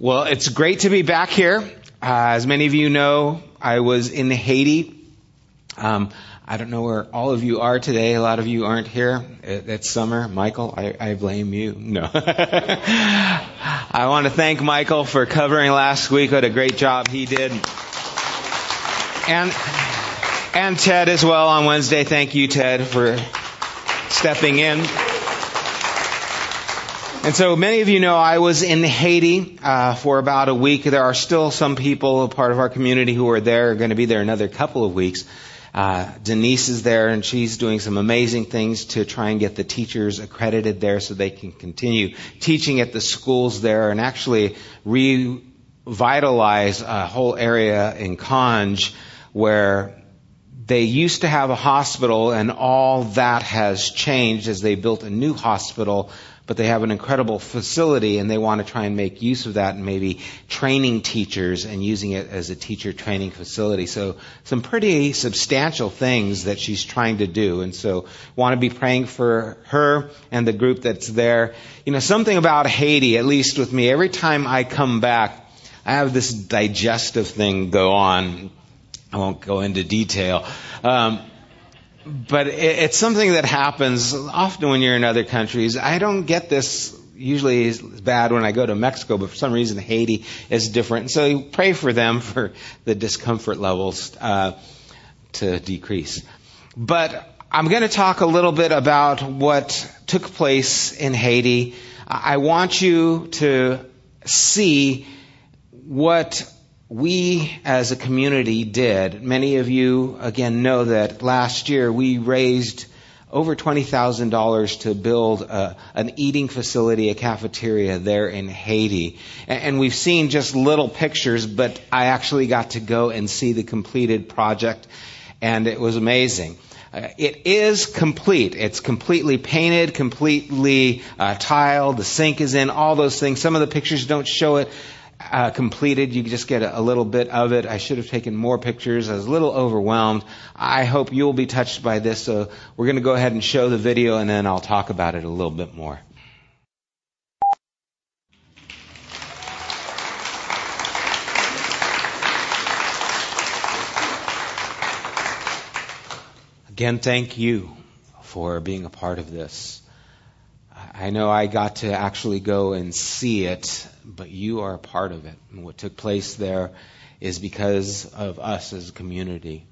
Well, it's great to be back here. Uh, as many of you know, I was in Haiti. Um, I don't know where all of you are today. A lot of you aren't here. It, it's summer. Michael, I, I blame you. No. I want to thank Michael for covering last week. What a great job he did. And, and Ted as well on Wednesday. Thank you, Ted, for stepping in. And so many of you know I was in Haiti uh, for about a week. There are still some people, a part of our community, who are there, are going to be there another couple of weeks. Uh, Denise is there, and she's doing some amazing things to try and get the teachers accredited there so they can continue teaching at the schools there and actually revitalize a whole area in Cange where they used to have a hospital and all that has changed as they built a new hospital but they have an incredible facility and they want to try and make use of that and maybe training teachers and using it as a teacher training facility. So some pretty substantial things that she's trying to do. And so want to be praying for her and the group that's there. You know, something about Haiti, at least with me, every time I come back, I have this digestive thing go on. I won't go into detail. Um, but it's something that happens often when you're in other countries. I don't get this usually is bad when I go to Mexico, but for some reason Haiti is different. So you pray for them for the discomfort levels uh, to decrease. But I'm going to talk a little bit about what took place in Haiti. I want you to see what we as a community did. Many of you, again, know that last year we raised over $20,000 to build a, an eating facility, a cafeteria there in Haiti. And, and we've seen just little pictures, but I actually got to go and see the completed project, and it was amazing. Uh, it is complete. It's completely painted, completely uh, tiled. The sink is in, all those things. Some of the pictures don't show it, uh, completed. You just get a, a, little bit of it. I should have taken more pictures. I was a little overwhelmed. I hope you'll be touched by this. So we're going to go ahead and show the video and then I'll talk about it a little bit more. Again, thank you for being a part of this. I know I got to actually go and see it, but you are a part of it. And what took place there is because of us as a community.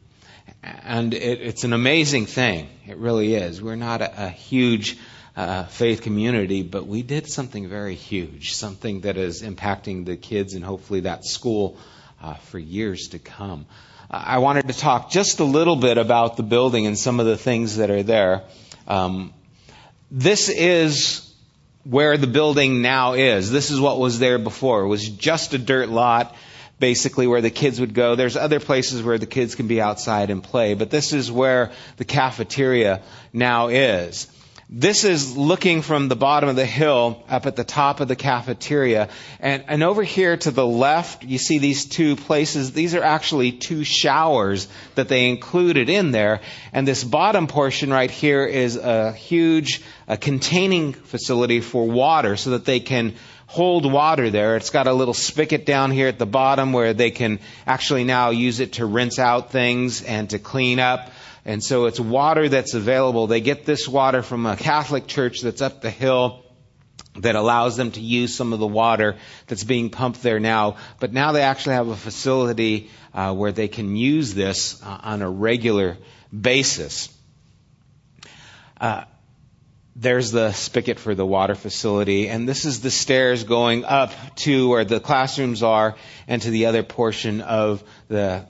And it, it's an amazing thing. It really is. We're not a, a huge uh, faith community, but we did something very huge, something that is impacting the kids and hopefully that school uh, for years to come. Uh, I wanted to talk just a little bit about the building and some of the things that are there. Um, this is where the building now is. This is what was there before. It was just a dirt lot, basically where the kids would go. There's other places where the kids can be outside and play, but this is where the cafeteria now is. This is looking from the bottom of the hill up at the top of the cafeteria. And, and over here to the left, you see these two places. These are actually two showers that they included in there. And this bottom portion right here is a huge a containing facility for water so that they can hold water there. It's got a little spigot down here at the bottom where they can actually now use it to rinse out things and to clean up. And so it's water that's available. They get this water from a Catholic church that's up the hill that allows them to use some of the water that's being pumped there now. But now they actually have a facility uh, where they can use this uh, on a regular basis. Uh, there's the spigot for the water facility, and this is the stairs going up to where the classrooms are and to the other portion of the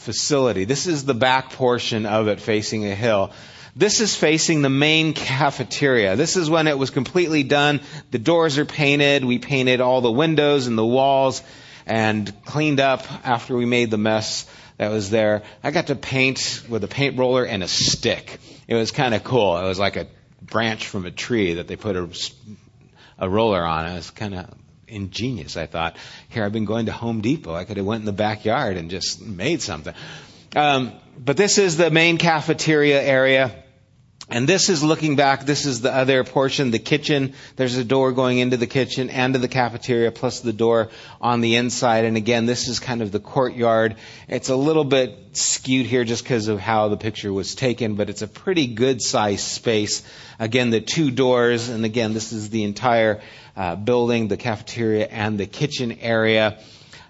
facility. This is the back portion of it facing a hill. This is facing the main cafeteria. This is when it was completely done. The doors are painted. We painted all the windows and the walls and cleaned up after we made the mess that was there. I got to paint with a paint roller and a stick. It was kind of cool. It was like a branch from a tree that they put a, a roller on. It was kind of ingenious. I thought, here I've been going to Home Depot. I could have went in the backyard and just made something. Um, but this is the main cafeteria area. And this is looking back, this is the other portion, the kitchen. There's a door going into the kitchen and to the cafeteria, plus the door on the inside. And again, this is kind of the courtyard. It's a little bit skewed here just because of how the picture was taken, but it's a pretty good sized space. Again, the two doors, and again, this is the entire uh, building, the cafeteria and the kitchen area.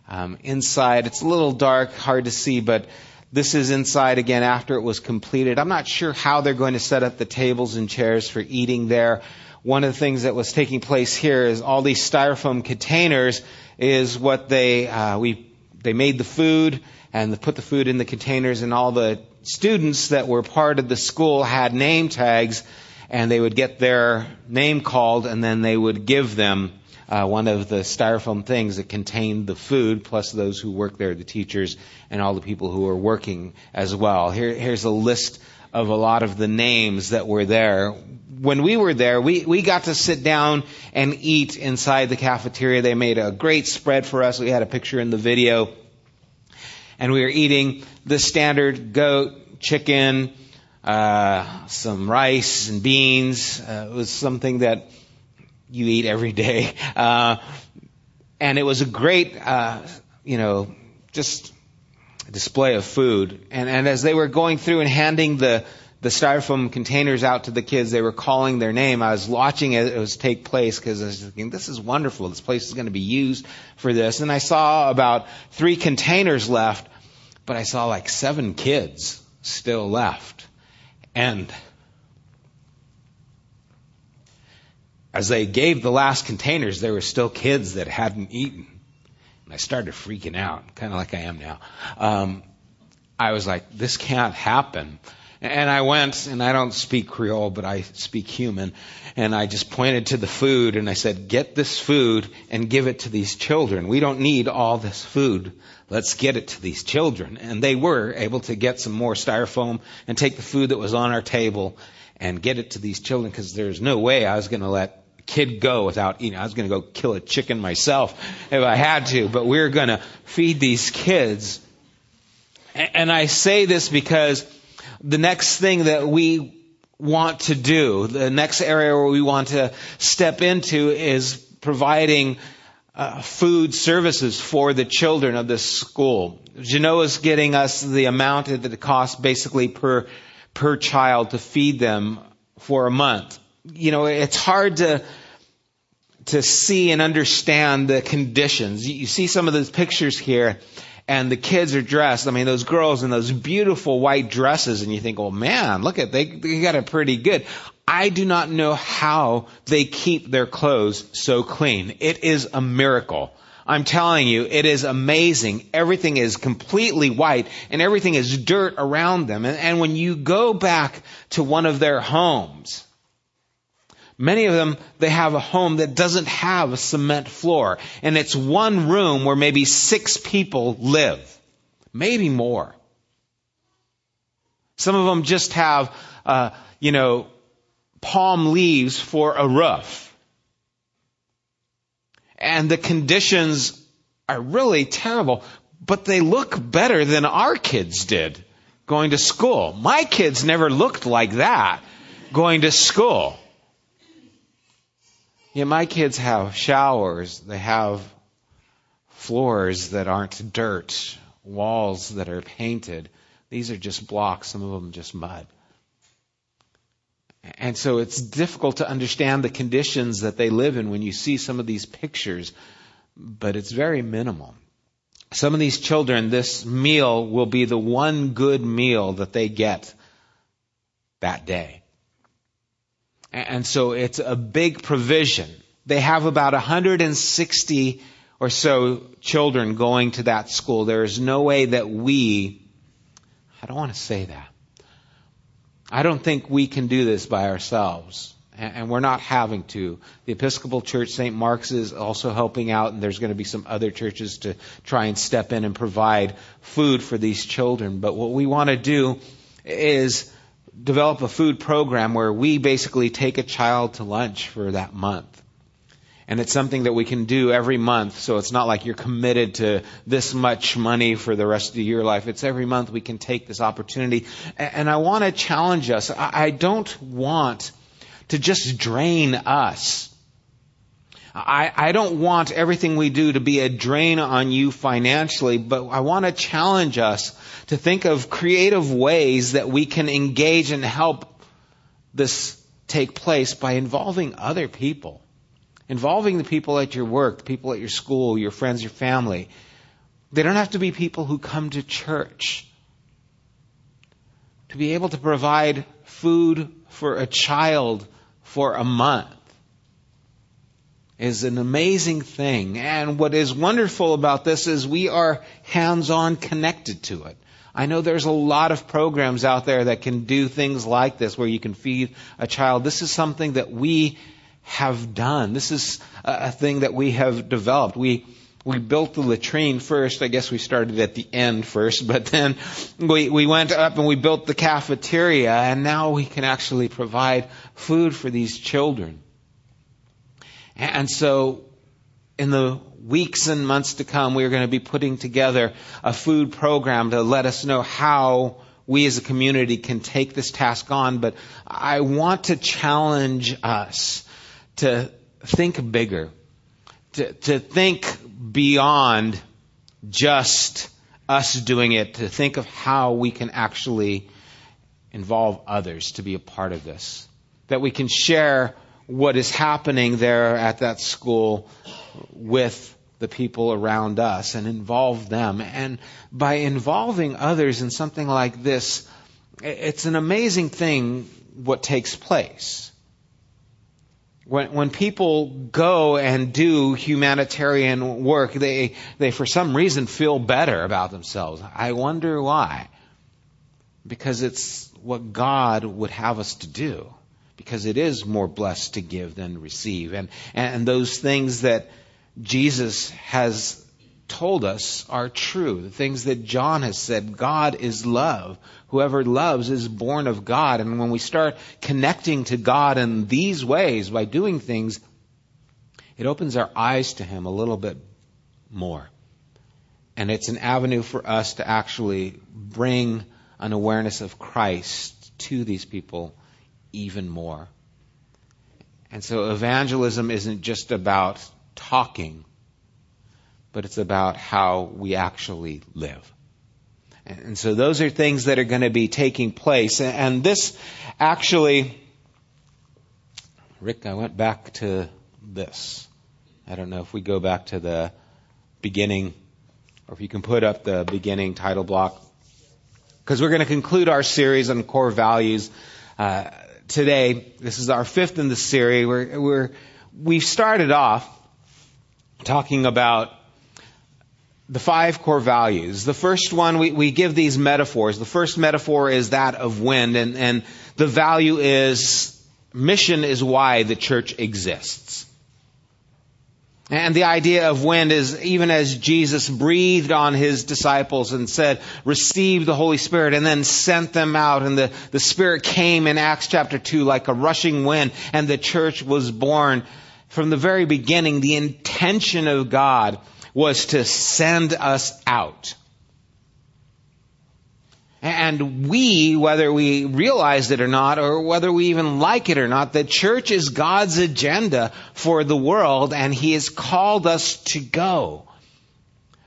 Um, inside, it's a little dark, hard to see, but this is inside again after it was completed. I'm not sure how they're going to set up the tables and chairs for eating there. One of the things that was taking place here is all these styrofoam containers is what they uh, we they made the food and put the food in the containers and all the students that were part of the school had name tags and they would get their name called and then they would give them uh, one of the styrofoam things that contained the food, plus those who work there, the teachers, and all the people who are working as well. Here, here's a list of a lot of the names that were there. When we were there, we, we got to sit down and eat inside the cafeteria. They made a great spread for us. We had a picture in the video. And we were eating the standard goat, chicken, uh, some rice and beans. Uh, it was something that you eat every day. Uh, and it was a great, uh, you know, just display of food. And, and as they were going through and handing the, the styrofoam containers out to the kids, they were calling their name. I was watching it, it was take place because I was thinking, this is wonderful. This place is going to be used for this. And I saw about three containers left, but I saw like seven kids still left. And as they gave the last containers, there were still kids that hadn't eaten. And I started freaking out, kind of like I am now. Um, I was like, this can't happen. And I went, and I don't speak Creole, but I speak human, and I just pointed to the food and I said, get this food and give it to these children. We don't need all this food. Let's get it to these children. And they were able to get some more styrofoam and take the food that was on our table and get it to these children because there's no way I was going to let kid go without eating. I was going to go kill a chicken myself if I had to, but we we're going to feed these kids. And I say this because the next thing that we want to do, the next area where we want to step into is providing uh, food services for the children of this school. Genoa is getting us the amount that it costs basically per per child to feed them for a month. You know, it's hard to to see and understand the conditions. You see some of those pictures here, and the kids are dressed. I mean, those girls in those beautiful white dresses, and you think, "Oh man, look at they they got it pretty good." I do not know how they keep their clothes so clean. It is a miracle. I'm telling you, it is amazing. Everything is completely white and everything is dirt around them. And, and when you go back to one of their homes, Many of them, they have a home that doesn't have a cement floor. And it's one room where maybe six people live. Maybe more. Some of them just have, uh, you know, palm leaves for a roof and the conditions are really terrible, but they look better than our kids did going to school. My kids never looked like that going to school. Yeah, my kids have showers, they have floors that aren't dirt, walls that are painted. These are just blocks, some of them just mud. And so it's difficult to understand the conditions that they live in when you see some of these pictures, but it's very minimal. Some of these children, this meal will be the one good meal that they get that day. And so it's a big provision. They have about 160 or so children going to that school. There is no way that we, I don't want to say that. I don't think we can do this by ourselves. And we're not having to. The Episcopal Church, St. Mark's, is also helping out, and there's going to be some other churches to try and step in and provide food for these children. But what we want to do is develop a food program where we basically take a child to lunch for that month. And it's something that we can do every month, so it's not like you're committed to this much money for the rest of your life. It's every month we can take this opportunity. And I want to challenge us. I don't want to just drain us. I, I don't want everything we do to be a drain on you financially, but I want to challenge us to think of creative ways that we can engage and help this take place by involving other people involving the people at your work, the people at your school, your friends, your family. They don't have to be people who come to church. To be able to provide food for a child for a month is an amazing thing. And what is wonderful about this is we are hands-on connected to it. I know there's a lot of programs out there that can do things like this where you can feed a child. This is something that we have done. This is a thing that we have developed. We we built the latrine first. I guess we started at the end first, but then we, we went up and we built the cafeteria, and now we can actually provide food for these children. And so, in the weeks and months to come, we are going to be putting together a food program to let us know how we as a community can take this task on. But I want to challenge us to think bigger, to, to think beyond just us doing it, to think of how we can actually involve others to be a part of this. That we can share what is happening there at that school with the people around us and involve them. And by involving others in something like this, it's an amazing thing what takes place. When, when people go and do humanitarian work, they, they for some reason feel better about themselves. I wonder why. Because it's what God would have us to do. Because it is more blessed to give than receive. And, and those things that Jesus has told us are true. The things that John has said, God is love. Whoever loves is born of God. And when we start connecting to God in these ways by doing things, it opens our eyes to Him a little bit more. And it's an avenue for us to actually bring an awareness of Christ to these people even more. And so evangelism isn't just about talking, but it's about how we actually live. And so those are things that are going to be taking place. And this actually, Rick, I went back to this. I don't know if we go back to the beginning or if you can put up the beginning title block. Because we're going to conclude our series on core values uh, today. This is our fifth in the series. We're, we're, we've started off talking about the five core values. The first one, we, we give these metaphors. The first metaphor is that of wind, and, and the value is mission is why the church exists. And the idea of wind is even as Jesus breathed on his disciples and said, receive the Holy Spirit and then sent them out and the, the Spirit came in Acts chapter 2 like a rushing wind and the church was born. From the very beginning, the intention of God was to send us out. And we, whether we realize it or not, or whether we even like it or not, the church is God's agenda for the world, and He has called us to go.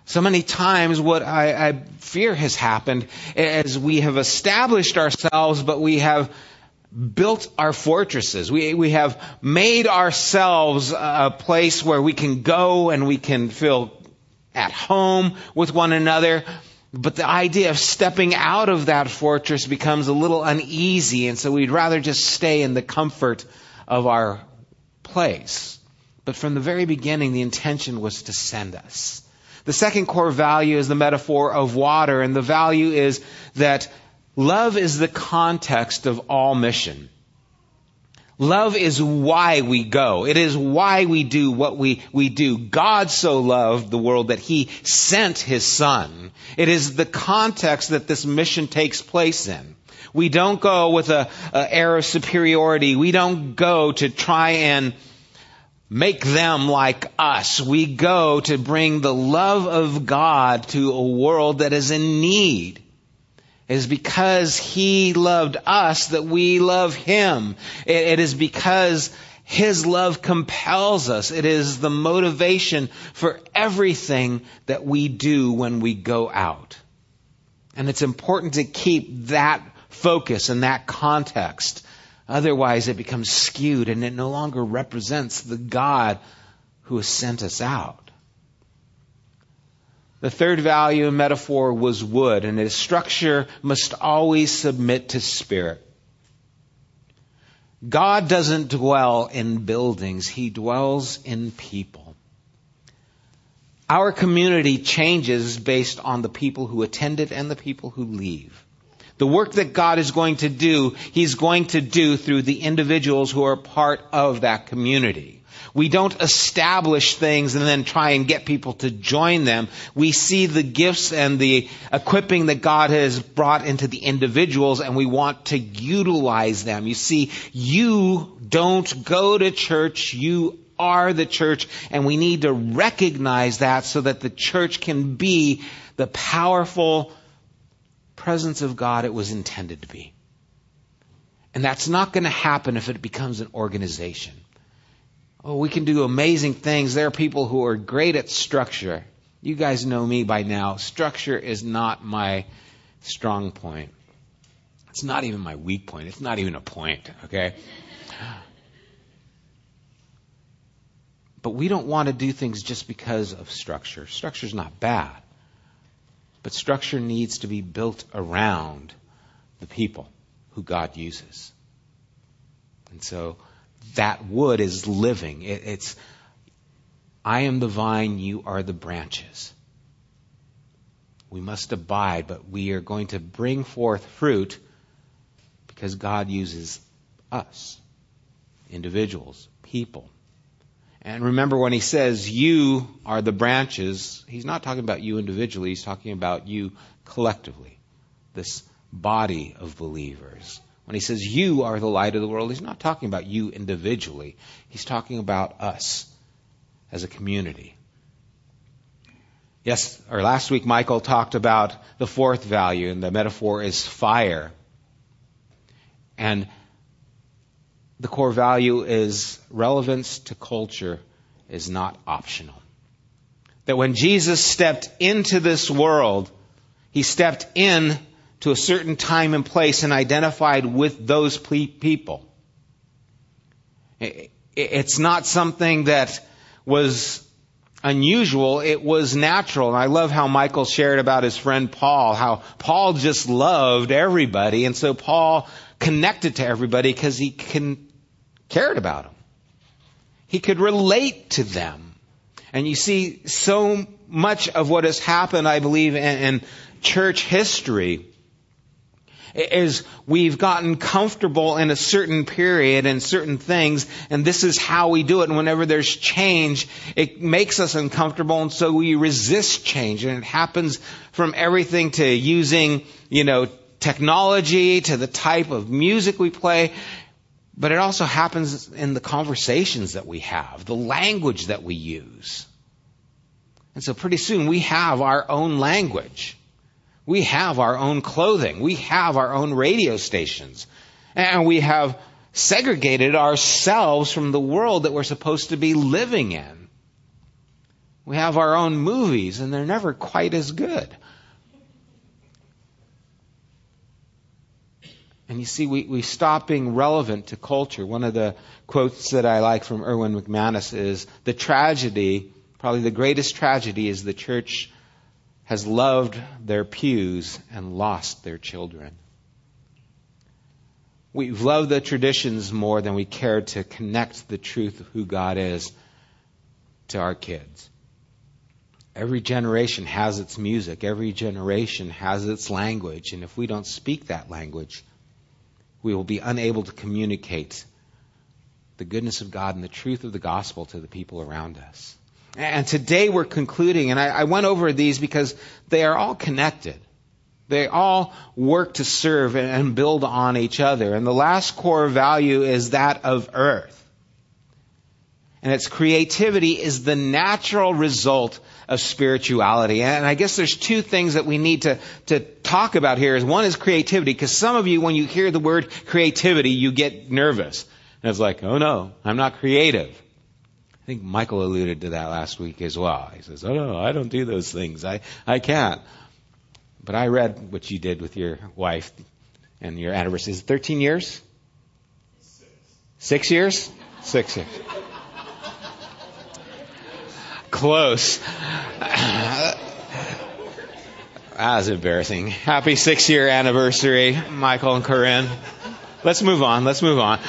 So many times what I, I fear has happened is we have established ourselves, but we have built our fortresses. We, we have made ourselves a place where we can go and we can feel at home with one another. But the idea of stepping out of that fortress becomes a little uneasy, and so we'd rather just stay in the comfort of our place. But from the very beginning, the intention was to send us. The second core value is the metaphor of water, and the value is that love is the context of all mission. Love is why we go. It is why we do what we, we do. God so loved the world that he sent his son. It is the context that this mission takes place in. We don't go with a, a air of superiority. We don't go to try and make them like us. We go to bring the love of God to a world that is in need. It is because He loved us that we love Him. it is because His love compels us. It is the motivation for everything that we do when we go out. And it's important to keep that focus and that context Otherwise, it becomes skewed and it no longer represents the God who has sent us out. The third value metaphor was wood, and its structure must always submit to spirit. God doesn't dwell in buildings, He dwells in people. Our community changes based on the people who attend it and the people who leave. The work that God is going to do, He's going to do through the individuals who are part of that community. We don't establish things and then try and get people to join them. We see the gifts and the equipping that God has brought into the individuals and we want to utilize them. You see, you don't go to church, you are the church and we need to recognize that so that the church can be the powerful presence of God it was intended to be. And that's not going to happen if it becomes an organization. Oh, we can do amazing things. There are people who are great at structure. You guys know me by now. Structure is not my strong point. It's not even my weak point. It's not even a point, okay? But we don't want to do things just because of structure. Structure's not bad. But structure needs to be built around the people who God uses. And so that wood is living. It, it's, I am the vine, you are the branches. We must abide, but we are going to bring forth fruit because God uses us, individuals, people. And remember when he says you are the branches, he's not talking about you individually, he's talking about you collectively, this body of believers. When he says you are the light of the world, he's not talking about you individually, he's talking about us as a community. Yes, or last week Michael talked about the fourth value, and the metaphor is fire. And the core value is relevance to culture is not optional. That when Jesus stepped into this world, he stepped in to a certain time and place and identified with those people. It's not something that was unusual. It was natural. And I love how Michael shared about his friend Paul, how Paul just loved everybody. And so Paul connected to everybody because he can, cared about them. He could relate to them. And you see so much of what has happened, I believe, in, in church history is we've gotten comfortable in a certain period and certain things, and this is how we do it. And whenever there's change, it makes us uncomfortable, and so we resist change. And it happens from everything to using, you know, technology to the type of music we play. But it also happens in the conversations that we have, the language that we use. And so pretty soon we have our own language. We have our own clothing. We have our own radio stations. And we have segregated ourselves from the world that we're supposed to be living in. We have our own movies, and they're never quite as good. And you see, we, we stop being relevant to culture. One of the quotes that I like from Erwin McManus is the tragedy, probably the greatest tragedy, is the church has loved their pews and lost their children. We've loved the traditions more than we cared to connect the truth of who God is to our kids. Every generation has its music. Every generation has its language. And if we don't speak that language, we will be unable to communicate the goodness of God and the truth of the gospel to the people around us. And today we're concluding, and I, I, went over these because they are all connected. They all work to serve and build on each other. And the last core value is that of earth. and its creativity is the natural result of spirituality. And I guess there's two things that we need to, to talk about here. Is one is creativity, because some of you, when you hear the word creativity, you get nervous. And it's like, oh no, I'm not creative. I think Michael alluded to that last week as well. He says, oh no, I don't do those things. I, I can't. But I read what you did with your wife and your anniversary. Is it 13 years? Six, Six years? Six years. Close. that was embarrassing. Happy six year anniversary, Michael and Corinne. Let's move on. Let's move on.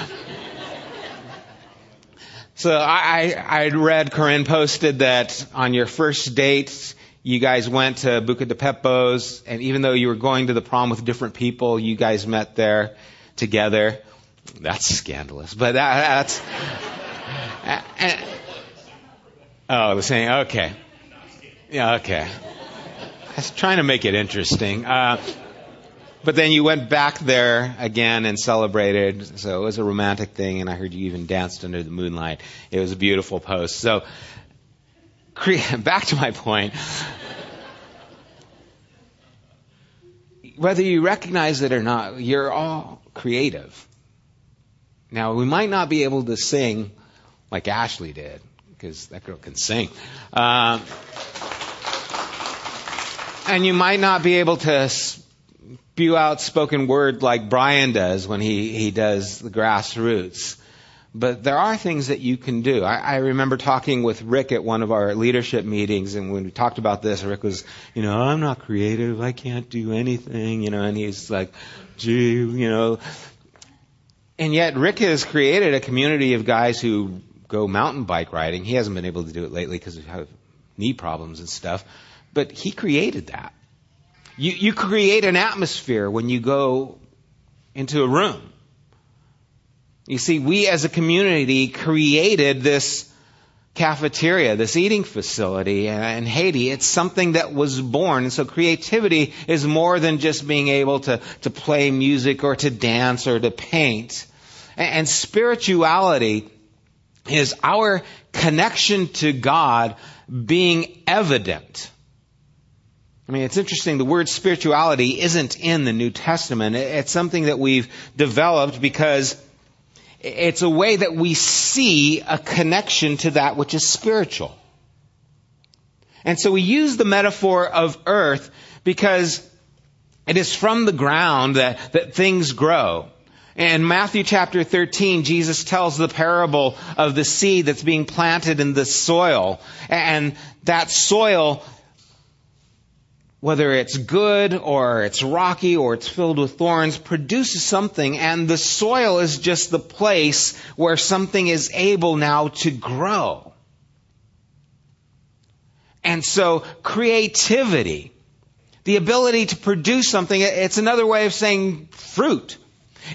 So I, I, I read Corinne posted that on your first date, you guys went to Buca di Beppo's, and even though you were going to the prom with different people, you guys met there together. That's scandalous, but that, that's. And, oh, was saying, okay. Yeah, okay. I was trying to make it interesting. Uh, but then you went back there again and celebrated. So it was a romantic thing, and I heard you even danced under the moonlight. It was a beautiful post. So back to my point. Whether you recognize it or not, you're all creative. Now, we might not be able to sing like Ashley did, because that girl can sing. Um, and you might not be able to spew out spoken word like Brian does when he, he does the grassroots. But there are things that you can do. I, I remember talking with Rick at one of our leadership meetings, and when we talked about this, Rick was, you know, I'm not creative. I can't do anything, you know, and he's like, gee, you know. And yet, Rick has created a community of guys who go mountain bike riding. He hasn't been able to do it lately because of knee problems and stuff. But he created that. You, you create an atmosphere when you go into a room. You see, we as a community created this cafeteria, this eating facility in Haiti. It's something that was born. And so creativity is more than just being able to, to play music or to dance or to paint. And spirituality is our connection to God being evident. I mean, it's interesting. The word spirituality isn't in the New Testament. It's something that we've developed because it's a way that we see a connection to that which is spiritual. And so we use the metaphor of earth because it is from the ground that, that things grow. In Matthew chapter 13, Jesus tells the parable of the seed that's being planted in the soil. And that soil whether it's good or it's rocky or it's filled with thorns, produces something, and the soil is just the place where something is able now to grow. And so creativity, the ability to produce something, it's another way of saying fruit.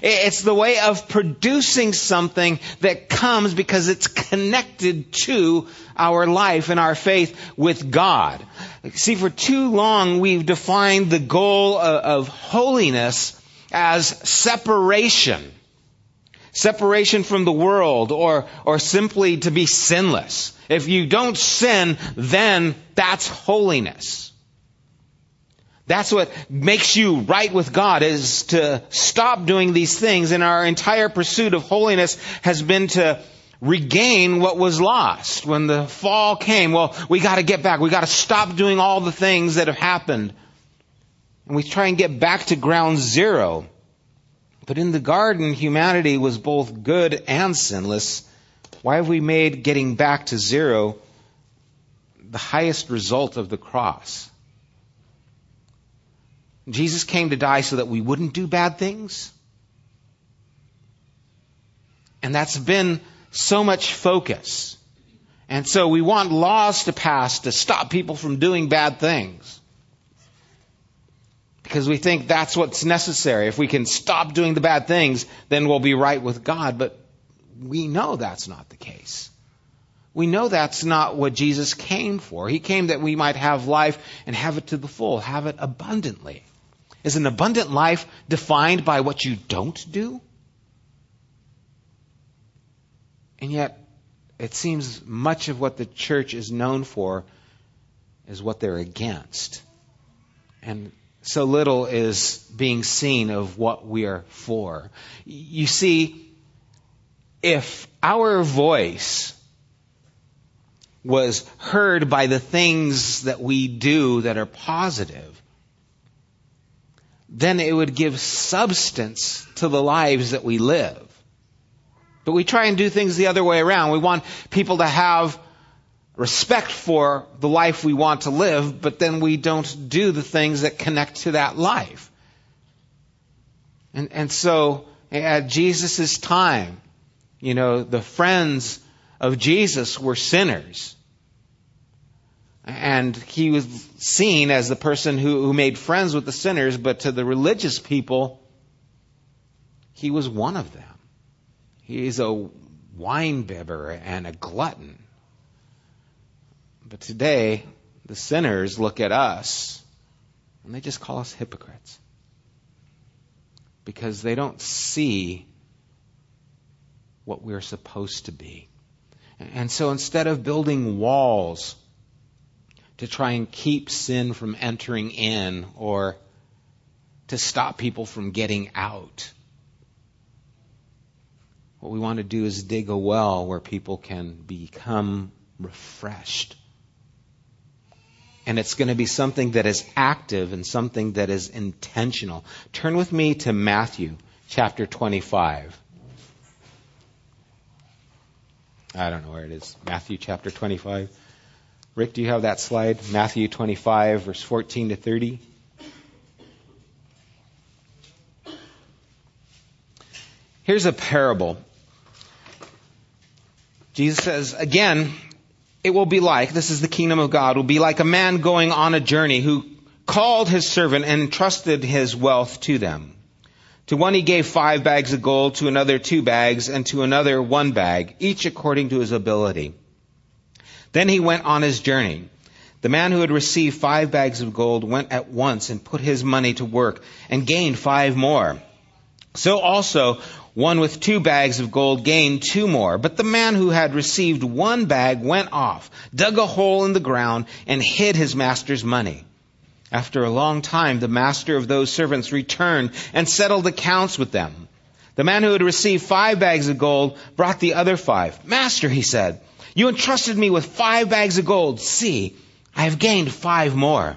It's the way of producing something that comes because it's connected to our life and our faith with God. See, for too long we've defined the goal of, holiness as separation. Separation from the world or, or simply to be sinless. If you don't sin, then that's holiness. That's what makes you right with God is to stop doing these things. And our entire pursuit of holiness has been to regain what was lost. When the fall came, well, we gotta get back. We gotta stop doing all the things that have happened. And we try and get back to ground zero. But in the garden, humanity was both good and sinless. Why have we made getting back to zero the highest result of the cross? Jesus came to die so that we wouldn't do bad things. And that's been so much focus. And so we want laws to pass to stop people from doing bad things. Because we think that's what's necessary. If we can stop doing the bad things, then we'll be right with God. But we know that's not the case. We know that's not what Jesus came for. He came that we might have life and have it to the full, have it abundantly. Is an abundant life defined by what you don't do? And yet, it seems much of what the church is known for is what they're against. And so little is being seen of what we are for. You see, if our voice was heard by the things that we do that are positive, then it would give substance to the lives that we live. But we try and do things the other way around. We want people to have respect for the life we want to live, but then we don't do the things that connect to that life. And, and so at Jesus' time, you know, the friends of Jesus were sinners. And he was seen as the person who, who made friends with the sinners, but to the religious people, he was one of them. He's a wine bibber and a glutton. But today, the sinners look at us and they just call us hypocrites. Because they don't see what we're supposed to be. And so instead of building walls to try and keep sin from entering in or to stop people from getting out, what we want to do is dig a well where people can become refreshed. And it's going to be something that is active and something that is intentional. Turn with me to Matthew chapter 25. I don't know where it is. Matthew chapter 25. Rick, do you have that slide? Matthew 25, verse 14 to 30. Here's a parable Jesus says, again, it will be like, this is the kingdom of God, will be like a man going on a journey who called his servant and entrusted his wealth to them. To one he gave five bags of gold, to another two bags, and to another one bag, each according to his ability. Then he went on his journey. The man who had received five bags of gold went at once and put his money to work and gained five more. So also one with two bags of gold gained two more. But the man who had received one bag went off, dug a hole in the ground, and hid his master's money. After a long time, the master of those servants returned and settled accounts with them. The man who had received five bags of gold brought the other five. Master, he said, you entrusted me with five bags of gold. See, I have gained five more.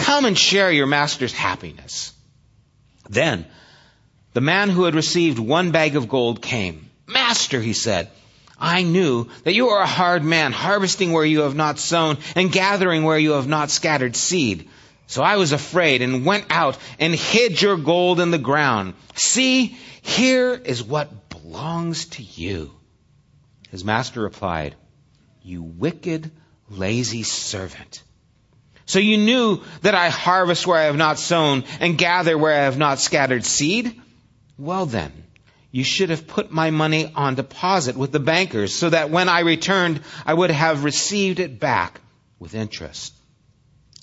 Come and share your master's happiness. Then the man who had received one bag of gold came. Master, he said, I knew that you are a hard man, harvesting where you have not sown and gathering where you have not scattered seed. So I was afraid and went out and hid your gold in the ground. See, here is what belongs to you. His master replied, You wicked, lazy servant. So you knew that I harvest where I have not sown and gather where I have not scattered seed? Well then, you should have put my money on deposit with the bankers so that when I returned, I would have received it back with interest.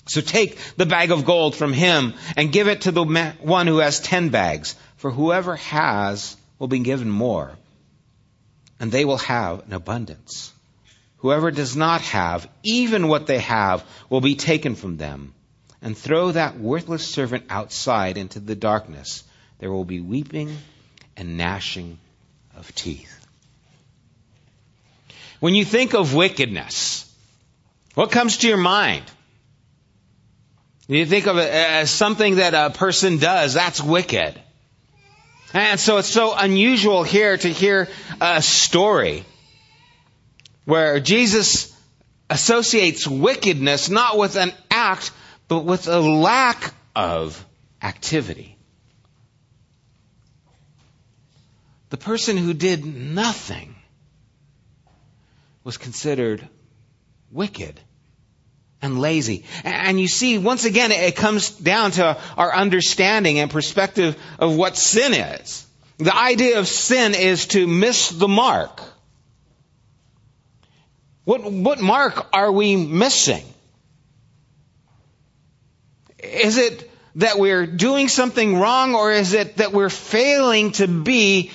So take the bag of gold from him and give it to the one who has ten bags, for whoever has will be given more, and they will have an abundance. Whoever does not have, even what they have, will be taken from them. And throw that worthless servant outside into the darkness. There will be weeping and gnashing of teeth. When you think of wickedness, what comes to your mind? You think of it as something that a person does, that's wicked. And so it's so unusual here to hear a story where Jesus associates wickedness not with an act, but with a lack of activity. The person who did nothing was considered wicked and lazy. And you see, once again, it comes down to our understanding and perspective of what sin is. The idea of sin is to miss the mark. What, what mark are we missing? Is it that we're doing something wrong or is it that we're failing to be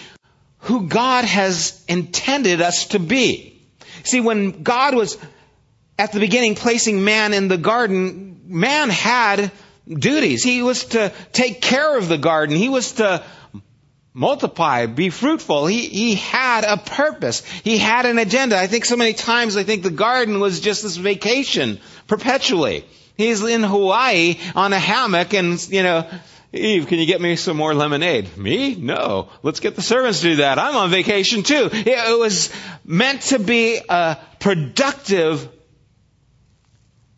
who God has intended us to be? See, when God was at the beginning placing man in the garden, man had duties. He was to take care of the garden. He was to multiply, be fruitful. He, he had a purpose. He had an agenda. I think so many times I think the garden was just this vacation perpetually. He's in Hawaii on a hammock and, you know, Eve, can you get me some more lemonade? Me? No. Let's get the servants to do that. I'm on vacation too. It was meant to be a productive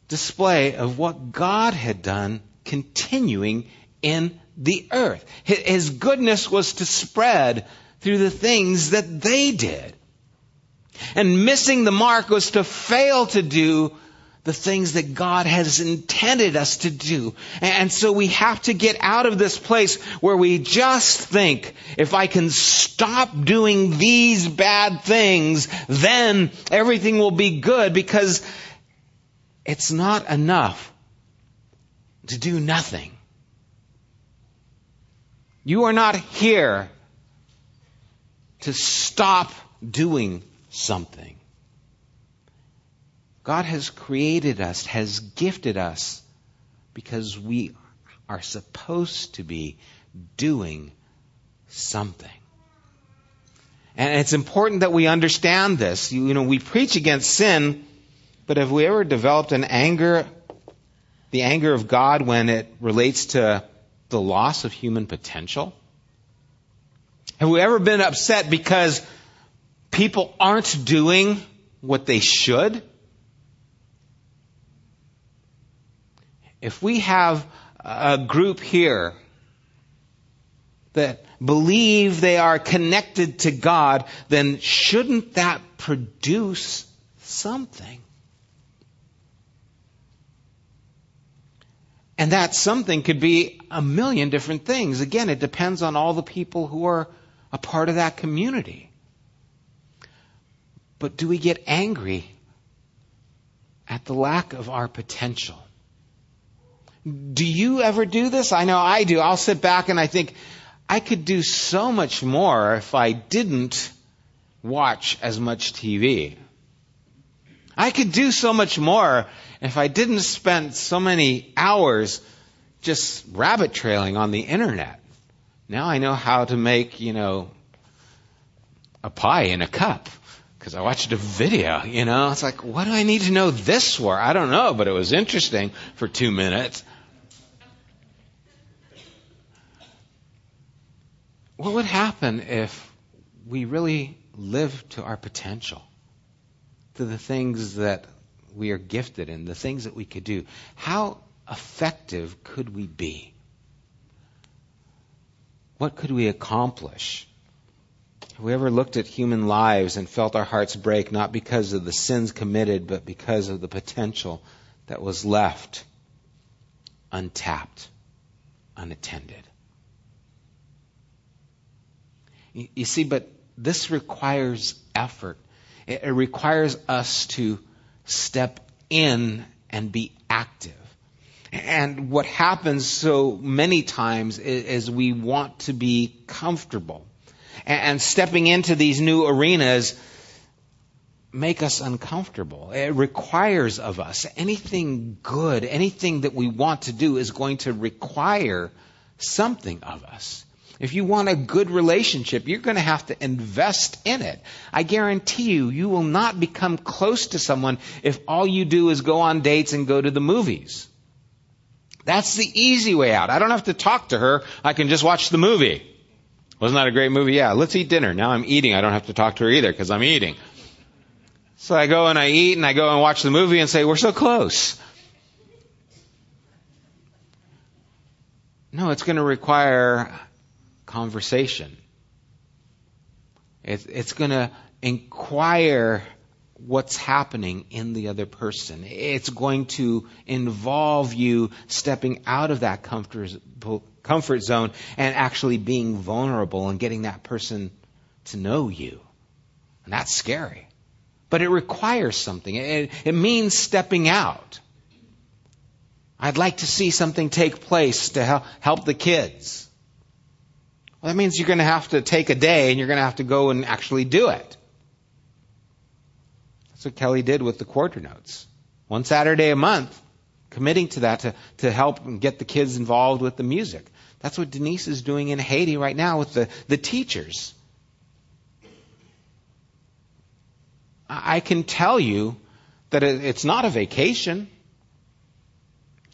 display of what God had done continuing in the earth. His goodness was to spread through the things that they did. And missing the mark was to fail to do the things that God has intended us to do. And so we have to get out of this place where we just think, if I can stop doing these bad things, then everything will be good because it's not enough to do nothing. You are not here to stop doing something. God has created us, has gifted us, because we are supposed to be doing something. And it's important that we understand this. You, you, know, we preach against sin, but have we ever developed an anger, the anger of God when it relates to the loss of human potential? Have we ever been upset because people aren't doing what they should? If we have a group here that believe they are connected to God, then shouldn't that produce something? And that something could be a million different things. Again, it depends on all the people who are a part of that community. But do we get angry at the lack of our potential? Do you ever do this? I know I do. I'll sit back and I think, I could do so much more if I didn't watch as much TV. I could do so much more if I didn't spend so many hours just rabbit trailing on the internet. Now I know how to make, you know, a pie in a cup because I watched a video, you know. It's like, what do I need to know this for? I don't know, but it was interesting for two minutes. What would happen if we really lived to our potential? To the things that we are gifted in, the things that we could do. How effective could we be? What could we accomplish? Have we ever looked at human lives and felt our hearts break not because of the sins committed, but because of the potential that was left untapped, unattended? You see, but this requires effort. It requires us to step in and be active. And what happens so many times is, we want to be comfortable. And stepping into these new arenas make us uncomfortable. It requires of us anything good, anything that we want to do is going to require something of us. If you want a good relationship, you're going to have to invest in it. I guarantee you, you will not become close to someone if all you do is go on dates and go to the movies. That's the easy way out. I don't have to talk to her. I can just watch the movie. Wasn't that a great movie? Yeah, let's eat dinner. Now I'm eating. I don't have to talk to her either because I'm eating. So I go and I eat and I go and watch the movie and say, we're so close. No, it's going to require conversation. It's, it's going to inquire what's happening in the other person. It's going to involve you stepping out of that comfort, zone and actually being vulnerable and getting that person to know you. And that's scary. But it requires something. It, it means stepping out. I'd like to see something take place to help, help the kids. Well, that means you're going to have to take a day and you're going to have to go and actually do it. That's what Kelly did with the quarter notes. One Saturday a month, committing to that to, to help get the kids involved with the music. That's what Denise is doing in Haiti right now with the, the teachers. I can tell you that it's not a vacation.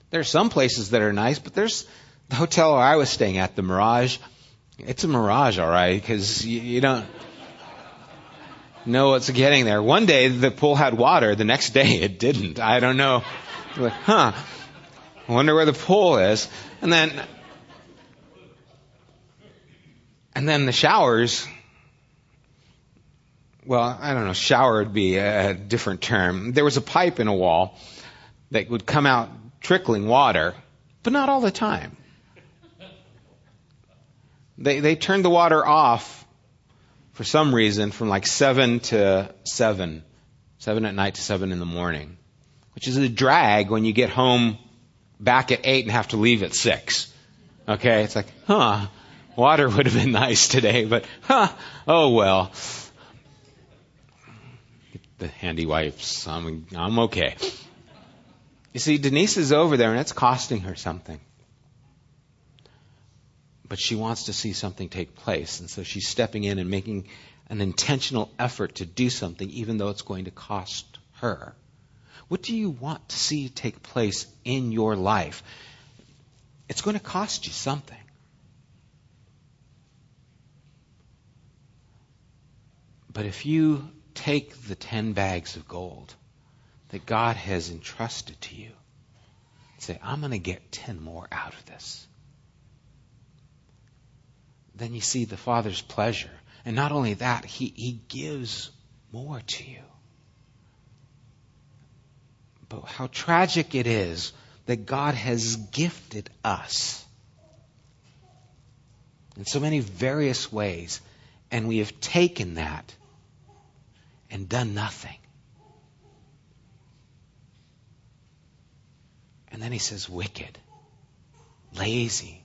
There are some places that are nice, but there's the hotel where I was staying at, the Mirage. It's a mirage, all right, because you, you don't know what's getting there. One day the pool had water, the next day it didn't. I don't know. Like, huh. I wonder where the pool is. And then, and then the showers well, I don't know, shower would be a different term. There was a pipe in a wall that would come out trickling water, but not all the time. They, they turned the water off for some reason from like 7 to 7, 7 at night to 7 in the morning, which is a drag when you get home back at 8 and have to leave at 6. Okay, it's like, huh, water would have been nice today, but huh, oh well the handy wipes. I'm, I'm okay. You see, Denise is over there and it's costing her something. But she wants to see something take place. And so she's stepping in and making an intentional effort to do something, even though it's going to cost her. What do you want to see take place in your life? It's going to cost you something. But if you take the 10 bags of gold that God has entrusted to you say, I'm going to get 10 more out of this. Then you see the Father's pleasure. And not only that, He, he gives more to you. But how tragic it is that God has gifted us in so many various ways, and we have taken that and done nothing. And then he says, wicked, lazy.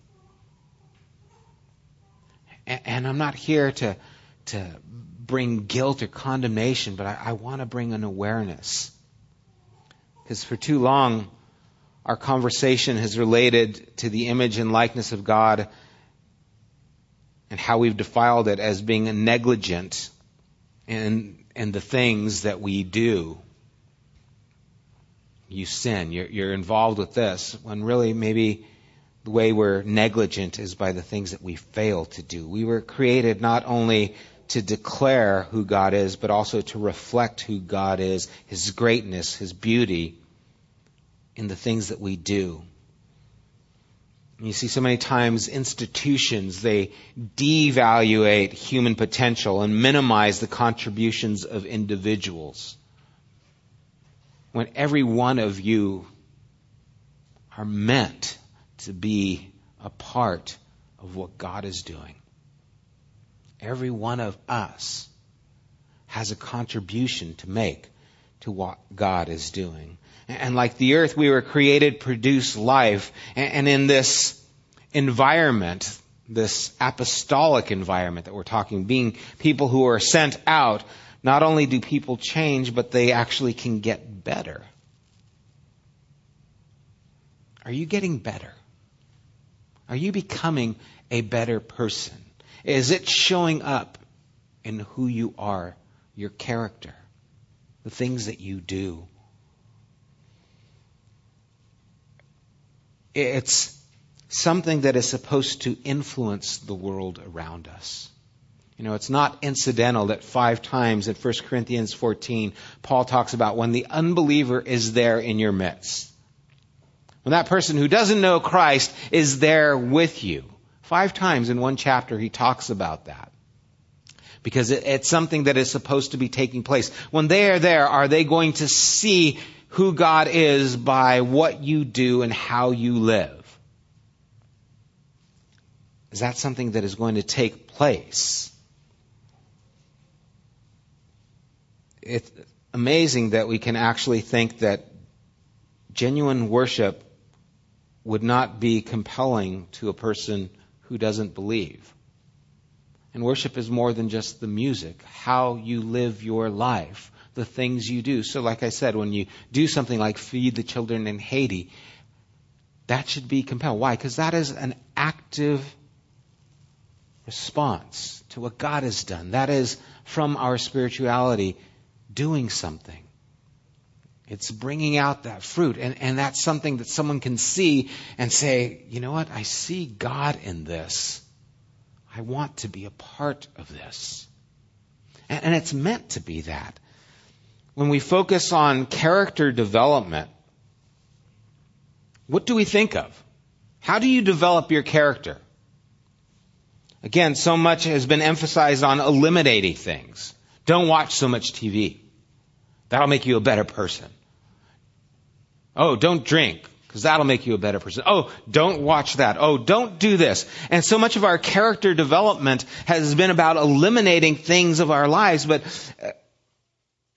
And, I'm not here to, to bring guilt or condemnation, but I, I want to bring an awareness. Because for too long, our conversation has related to the image and likeness of God and how we've defiled it as being negligent and and the things that we do. You sin. You're, you're involved with this when really maybe the way we're negligent is by the things that we fail to do. We were created not only to declare who God is, but also to reflect who God is, His greatness, His beauty in the things that we do. You see so many times institutions, they devaluate human potential and minimize the contributions of individuals. When every one of you are meant to be a part of what God is doing. Every one of us has a contribution to make to what God is doing. And like the earth, we were created produce life. And in this environment, this apostolic environment that we're talking, being people who are sent out, not only do people change, but they actually can get better. Are you getting better? Are you becoming a better person? Is it showing up in who you are, your character, the things that you do? It's something that is supposed to influence the world around us. You know, it's not incidental that five times in 1 Corinthians 14, Paul talks about when the unbeliever is there in your midst. When that person who doesn't know Christ is there with you. Five times in one chapter he talks about that. because it, it's something that is supposed to be taking place. When they are there, are they going to see who God is by what you do and how you live? Is that something that is going to take place? It's amazing that we can actually think that genuine worship would not be compelling to a person who doesn't believe. And worship is more than just the music, how you live your life, the things you do. So, like I said, when you do something like feed the children in Haiti, that should be compelling. Why? Because that is an active response to what God has done. That is from our spirituality doing something. It's bringing out that fruit. And, and that's something that someone can see and say, you know what? I see God in this. I want to be a part of this. And, and it's meant to be that. When we focus on character development, what do we think of? How do you develop your character? Again, so much has been emphasized on eliminating things. Don't watch so much TV. That'll make you a better person. Oh, don't drink because that'll make you a better person. Oh, don't watch that. Oh, don't do this. And so much of our character development has been about eliminating things of our lives, but uh,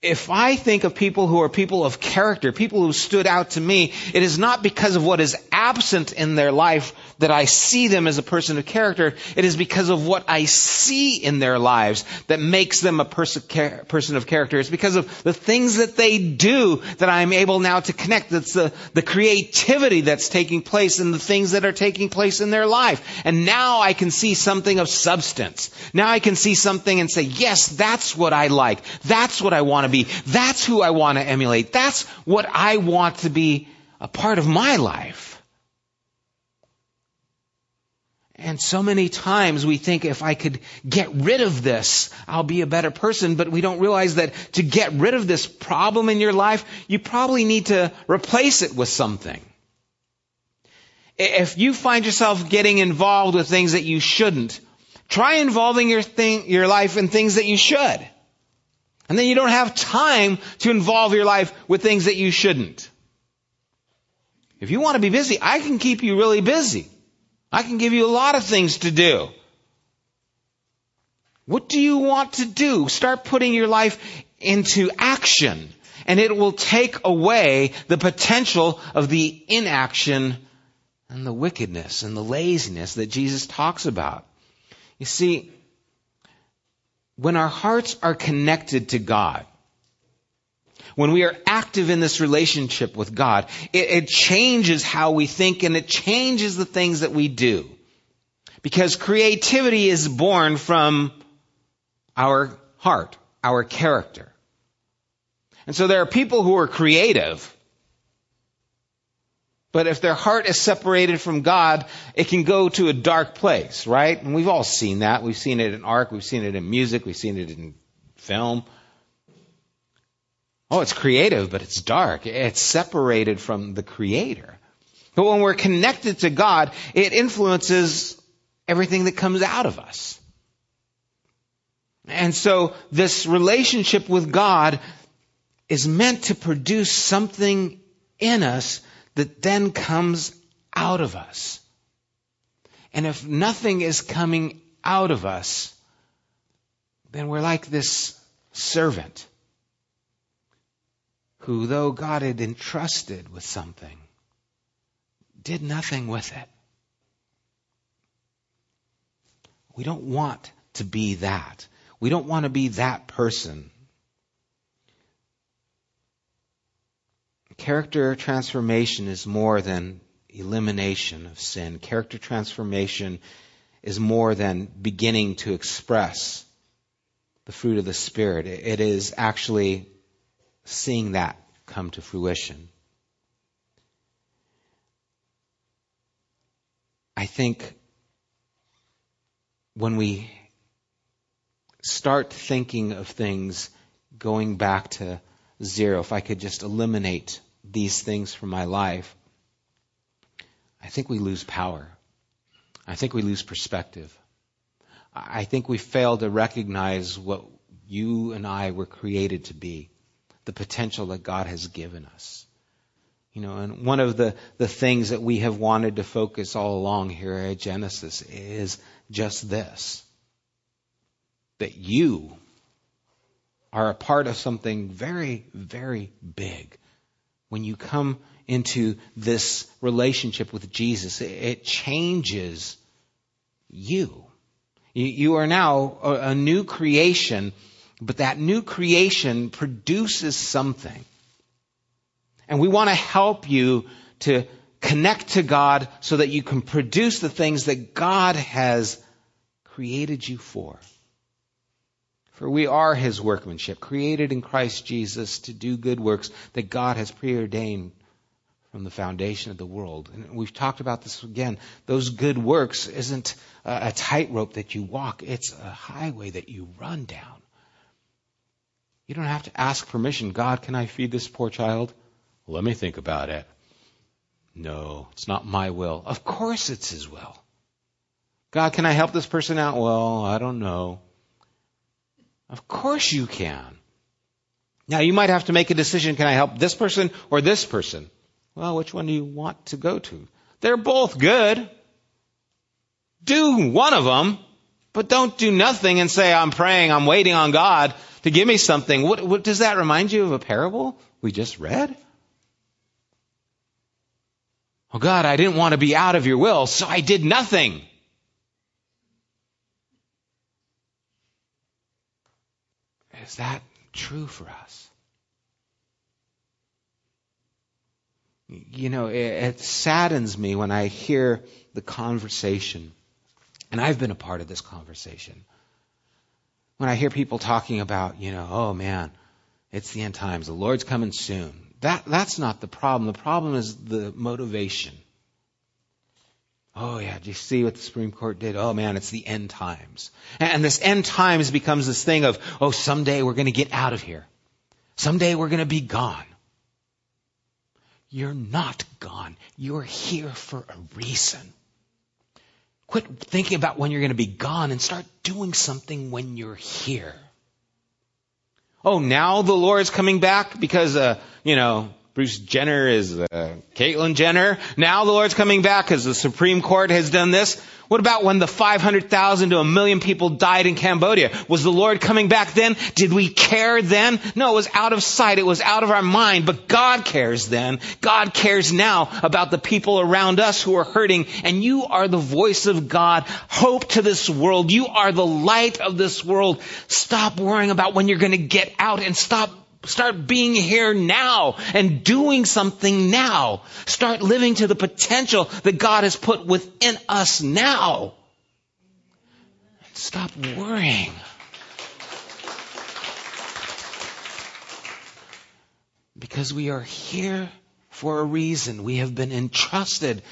if I think of people who are people of character, people who stood out to me, it is not because of what is absent in their life that I see them as a person of character. It is because of what I see in their lives that makes them a person, person of character. It's because of the things that they do that I'm able now to connect. That's the, the creativity that's taking place in the things that are taking place in their life. And now I can see something of substance. Now I can see something and say, yes, that's what I like. That's what I want to be. That's who I want to emulate. That's what I want to be a part of my life. And so many times we think if I could get rid of this, I'll be a better person, but we don't realize that to get rid of this problem in your life, you probably need to replace it with something. If you find yourself getting involved with things that you shouldn't, try involving your thing, your life in things that you should. And then you don't have time to involve your life with things that you shouldn't. If you want to be busy, I can keep you really busy. I can give you a lot of things to do. What do you want to do? Start putting your life into action and it will take away the potential of the inaction and the wickedness and the laziness that Jesus talks about. You see, when our hearts are connected to God, when we are active in this relationship with God, it, it, changes how we think and it changes the things that we do. Because creativity is born from our heart, our character. And so there are people who are creative, but if their heart is separated from God, it can go to a dark place, right? And we've all seen that. We've seen it in art, we've seen it in music, we've seen it in film. Oh, it's creative, but it's dark. It's separated from the Creator. But when we're connected to God, it influences everything that comes out of us. And so this relationship with God is meant to produce something in us that then comes out of us. And if nothing is coming out of us, then we're like this servant who, though God had entrusted with something, did nothing with it. We don't want to be that. We don't want to be that person Character transformation is more than elimination of sin. Character transformation is more than beginning to express the fruit of the Spirit. It is actually seeing that come to fruition. I think when we start thinking of things going back to zero, if I could just eliminate these things from my life, I think we lose power. I think we lose perspective. I think we fail to recognize what you and I were created to be, the potential that God has given us. You know, and one of the, the things that we have wanted to focus all along here at Genesis is just this. That you are a part of something very, very big. When you come into this relationship with Jesus, it changes you. You are now a new creation, but that new creation produces something. And we want to help you to connect to God so that you can produce the things that God has created you for. For we are His workmanship, created in Christ Jesus to do good works that God has preordained from the foundation of the world. And we've talked about this again. Those good works isn't a tightrope that you walk, it's a highway that you run down. You don't have to ask permission. God, can I feed this poor child? Let me think about it. No, it's not my will. Of course it's His will. God, can I help this person out? Well, I don't know. Of course you can. Now you might have to make a decision. Can I help this person or this person? Well, which one do you want to go to? They're both good. Do one of them, but don't do nothing and say, I'm praying, I'm waiting on God to give me something. What, what does that remind you of a parable we just read? Oh God, I didn't want to be out of your will, so I did nothing. Is that true for us? You know, it, it saddens me when I hear the conversation, and I've been a part of this conversation. When I hear people talking about, you know, oh man, it's the end times, the Lord's coming soon. That, that's not the problem. The problem is the motivation. Oh yeah, do you see what the Supreme Court did? Oh man, it's the end times. And this end times becomes this thing of, oh, someday we're going to get out of here. Someday we're going to be gone. You're not gone. You're here for a reason. Quit thinking about when you're going to be gone and start doing something when you're here. Oh, now the Lord's coming back because, uh, you know, Bruce Jenner is uh, Caitlyn Jenner. Now the Lord's coming back because the Supreme Court has done this. What about when the 500,000 to a million people died in Cambodia? Was the Lord coming back then? Did we care then? No, it was out of sight. It was out of our mind. But God cares then. God cares now about the people around us who are hurting. And you are the voice of God. Hope to this world. You are the light of this world. Stop worrying about when you're going to get out and stop Start being here now and doing something now. Start living to the potential that God has put within us now. Stop worrying. Because we are here for a reason. We have been entrusted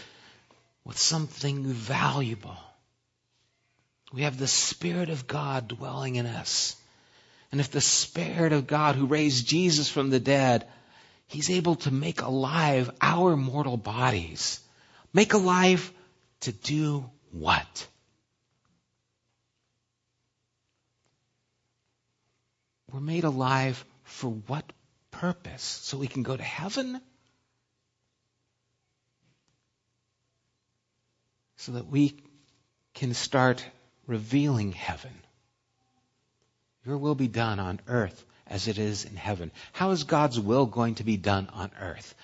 with something valuable. We have the Spirit of God dwelling in us. And if the Spirit of God who raised Jesus from the dead, He's able to make alive our mortal bodies. Make alive to do what? We're made alive for what purpose? So we can go to heaven? So that we can start revealing heaven. Your will be done on earth as it is in heaven. How is God's will going to be done on earth?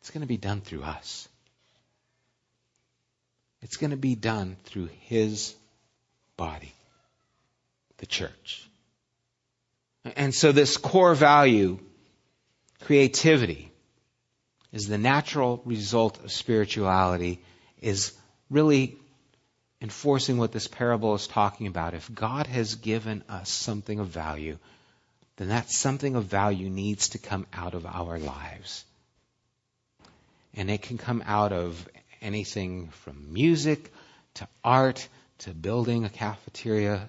It's going to be done through us. It's going to be done through His body, the church. And so, this core value, creativity, is the natural result of spirituality, is really enforcing what this parable is talking about. If God has given us something of value, then that something of value needs to come out of our lives. And it can come out of anything from music to art to building a cafeteria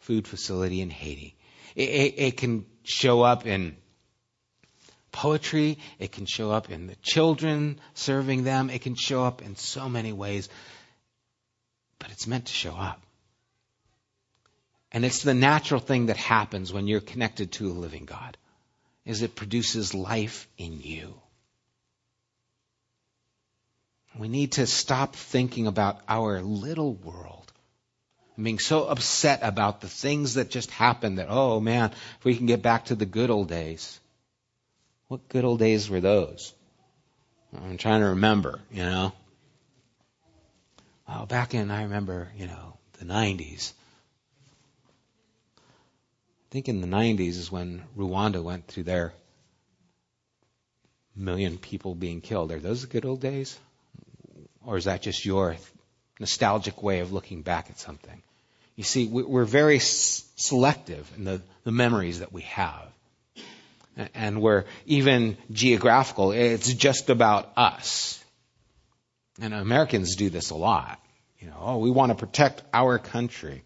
food facility in Haiti. It, it, it, can show up in poetry. It can show up in the children serving them. It can show up in so many ways. But it's meant to show up. And it's the natural thing that happens when you're connected to a living God, is it produces life in you. We need to stop thinking about our little world and being so upset about the things that just happened that, oh man, if we can get back to the good old days. What good old days were those? I'm trying to remember, you know. Well, back in, I remember, you know, the 90s. I think in the 90s is when Rwanda went through their million people being killed. Are those the good old days? Or is that just your nostalgic way of looking back at something? You see, we're very selective in the, the memories that we have. And we're even geographical. It's just about us. And Americans do this a lot. You know, oh, we want to protect our country.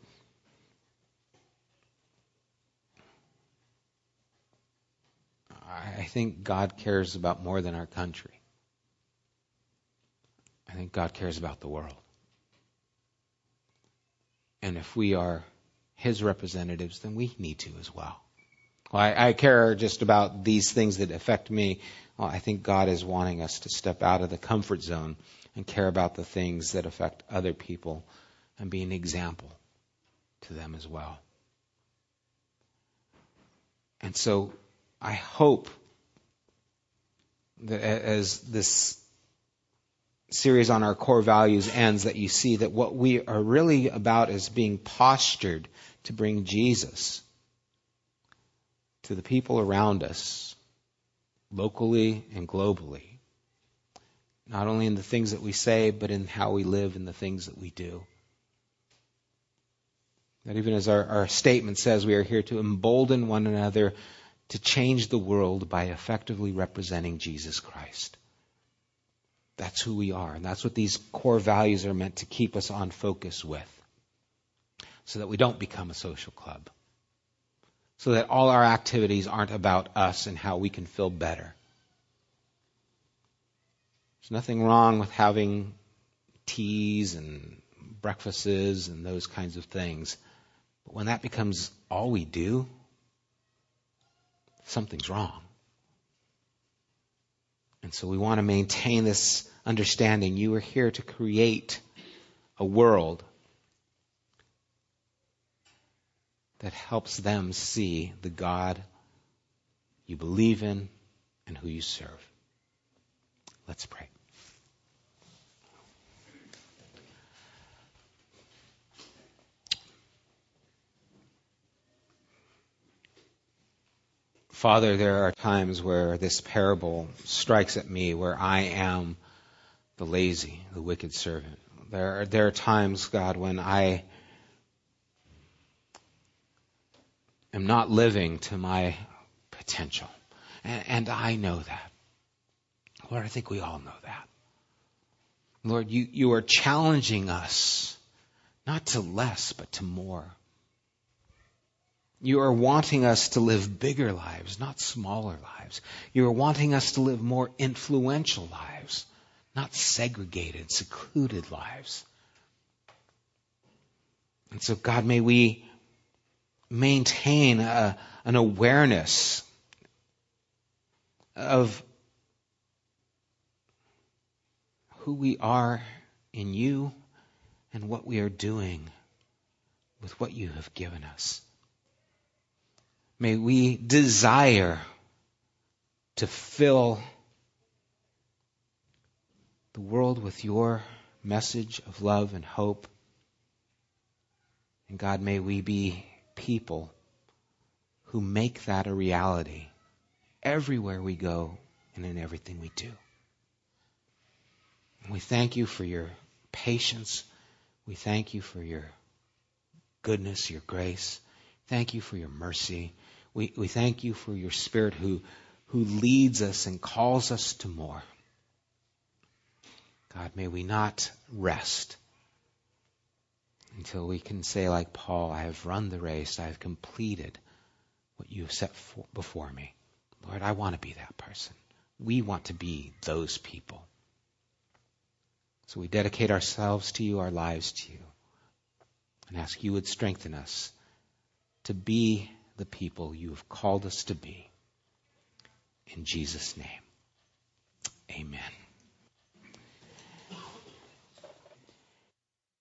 I think God cares about more than our country. I think God cares about the world. And if we are His representatives, then we need to as well. well I, I, care just about these things that affect me. Well, I think God is wanting us to step out of the comfort zone and care about the things that affect other people and be an example to them as well. And so I hope that as this series on our core values ends, that you see that what we are really about is being postured to bring Jesus to the people around us, locally and globally. Not only in the things that we say, but in how we live and the things that we do. That even as our, our statement says, we are here to embolden one another to change the world by effectively representing Jesus Christ. That's who we are. And that's what these core values are meant to keep us on focus with. So that we don't become a social club. So that all our activities aren't about us and how we can feel better. There's nothing wrong with having teas and breakfasts and those kinds of things. But when that becomes all we do, something's wrong. And so we want to maintain this understanding. You are here to create a world that helps them see the God you believe in and who you serve. Let's pray. Father, there are times where this parable strikes at me where I am the lazy, the wicked servant. There are, there are times, God, when I am not living to my potential. And, and I know that. Lord, I think we all know that. Lord, you, you are challenging us not to less, but to more. You are wanting us to live bigger lives, not smaller lives. You are wanting us to live more influential lives, not segregated, secluded lives. And so, God, may we maintain a, an awareness of who we are in you and what we are doing with what you have given us. May we desire to fill the world with your message of love and hope. And God, may we be people who make that a reality everywhere we go and in everything we do. And we thank you for your patience. We thank you for your goodness, your grace. Thank you for your mercy. We, we thank you for your Spirit who, who leads us and calls us to more. God, may we not rest until we can say, like Paul, I have run the race, I have completed what you have set for, before me. Lord, I want to be that person. We want to be those people. So we dedicate ourselves to you, our lives to you. and ask you would strengthen us to be the people you have called us to be. In Jesus' name, amen.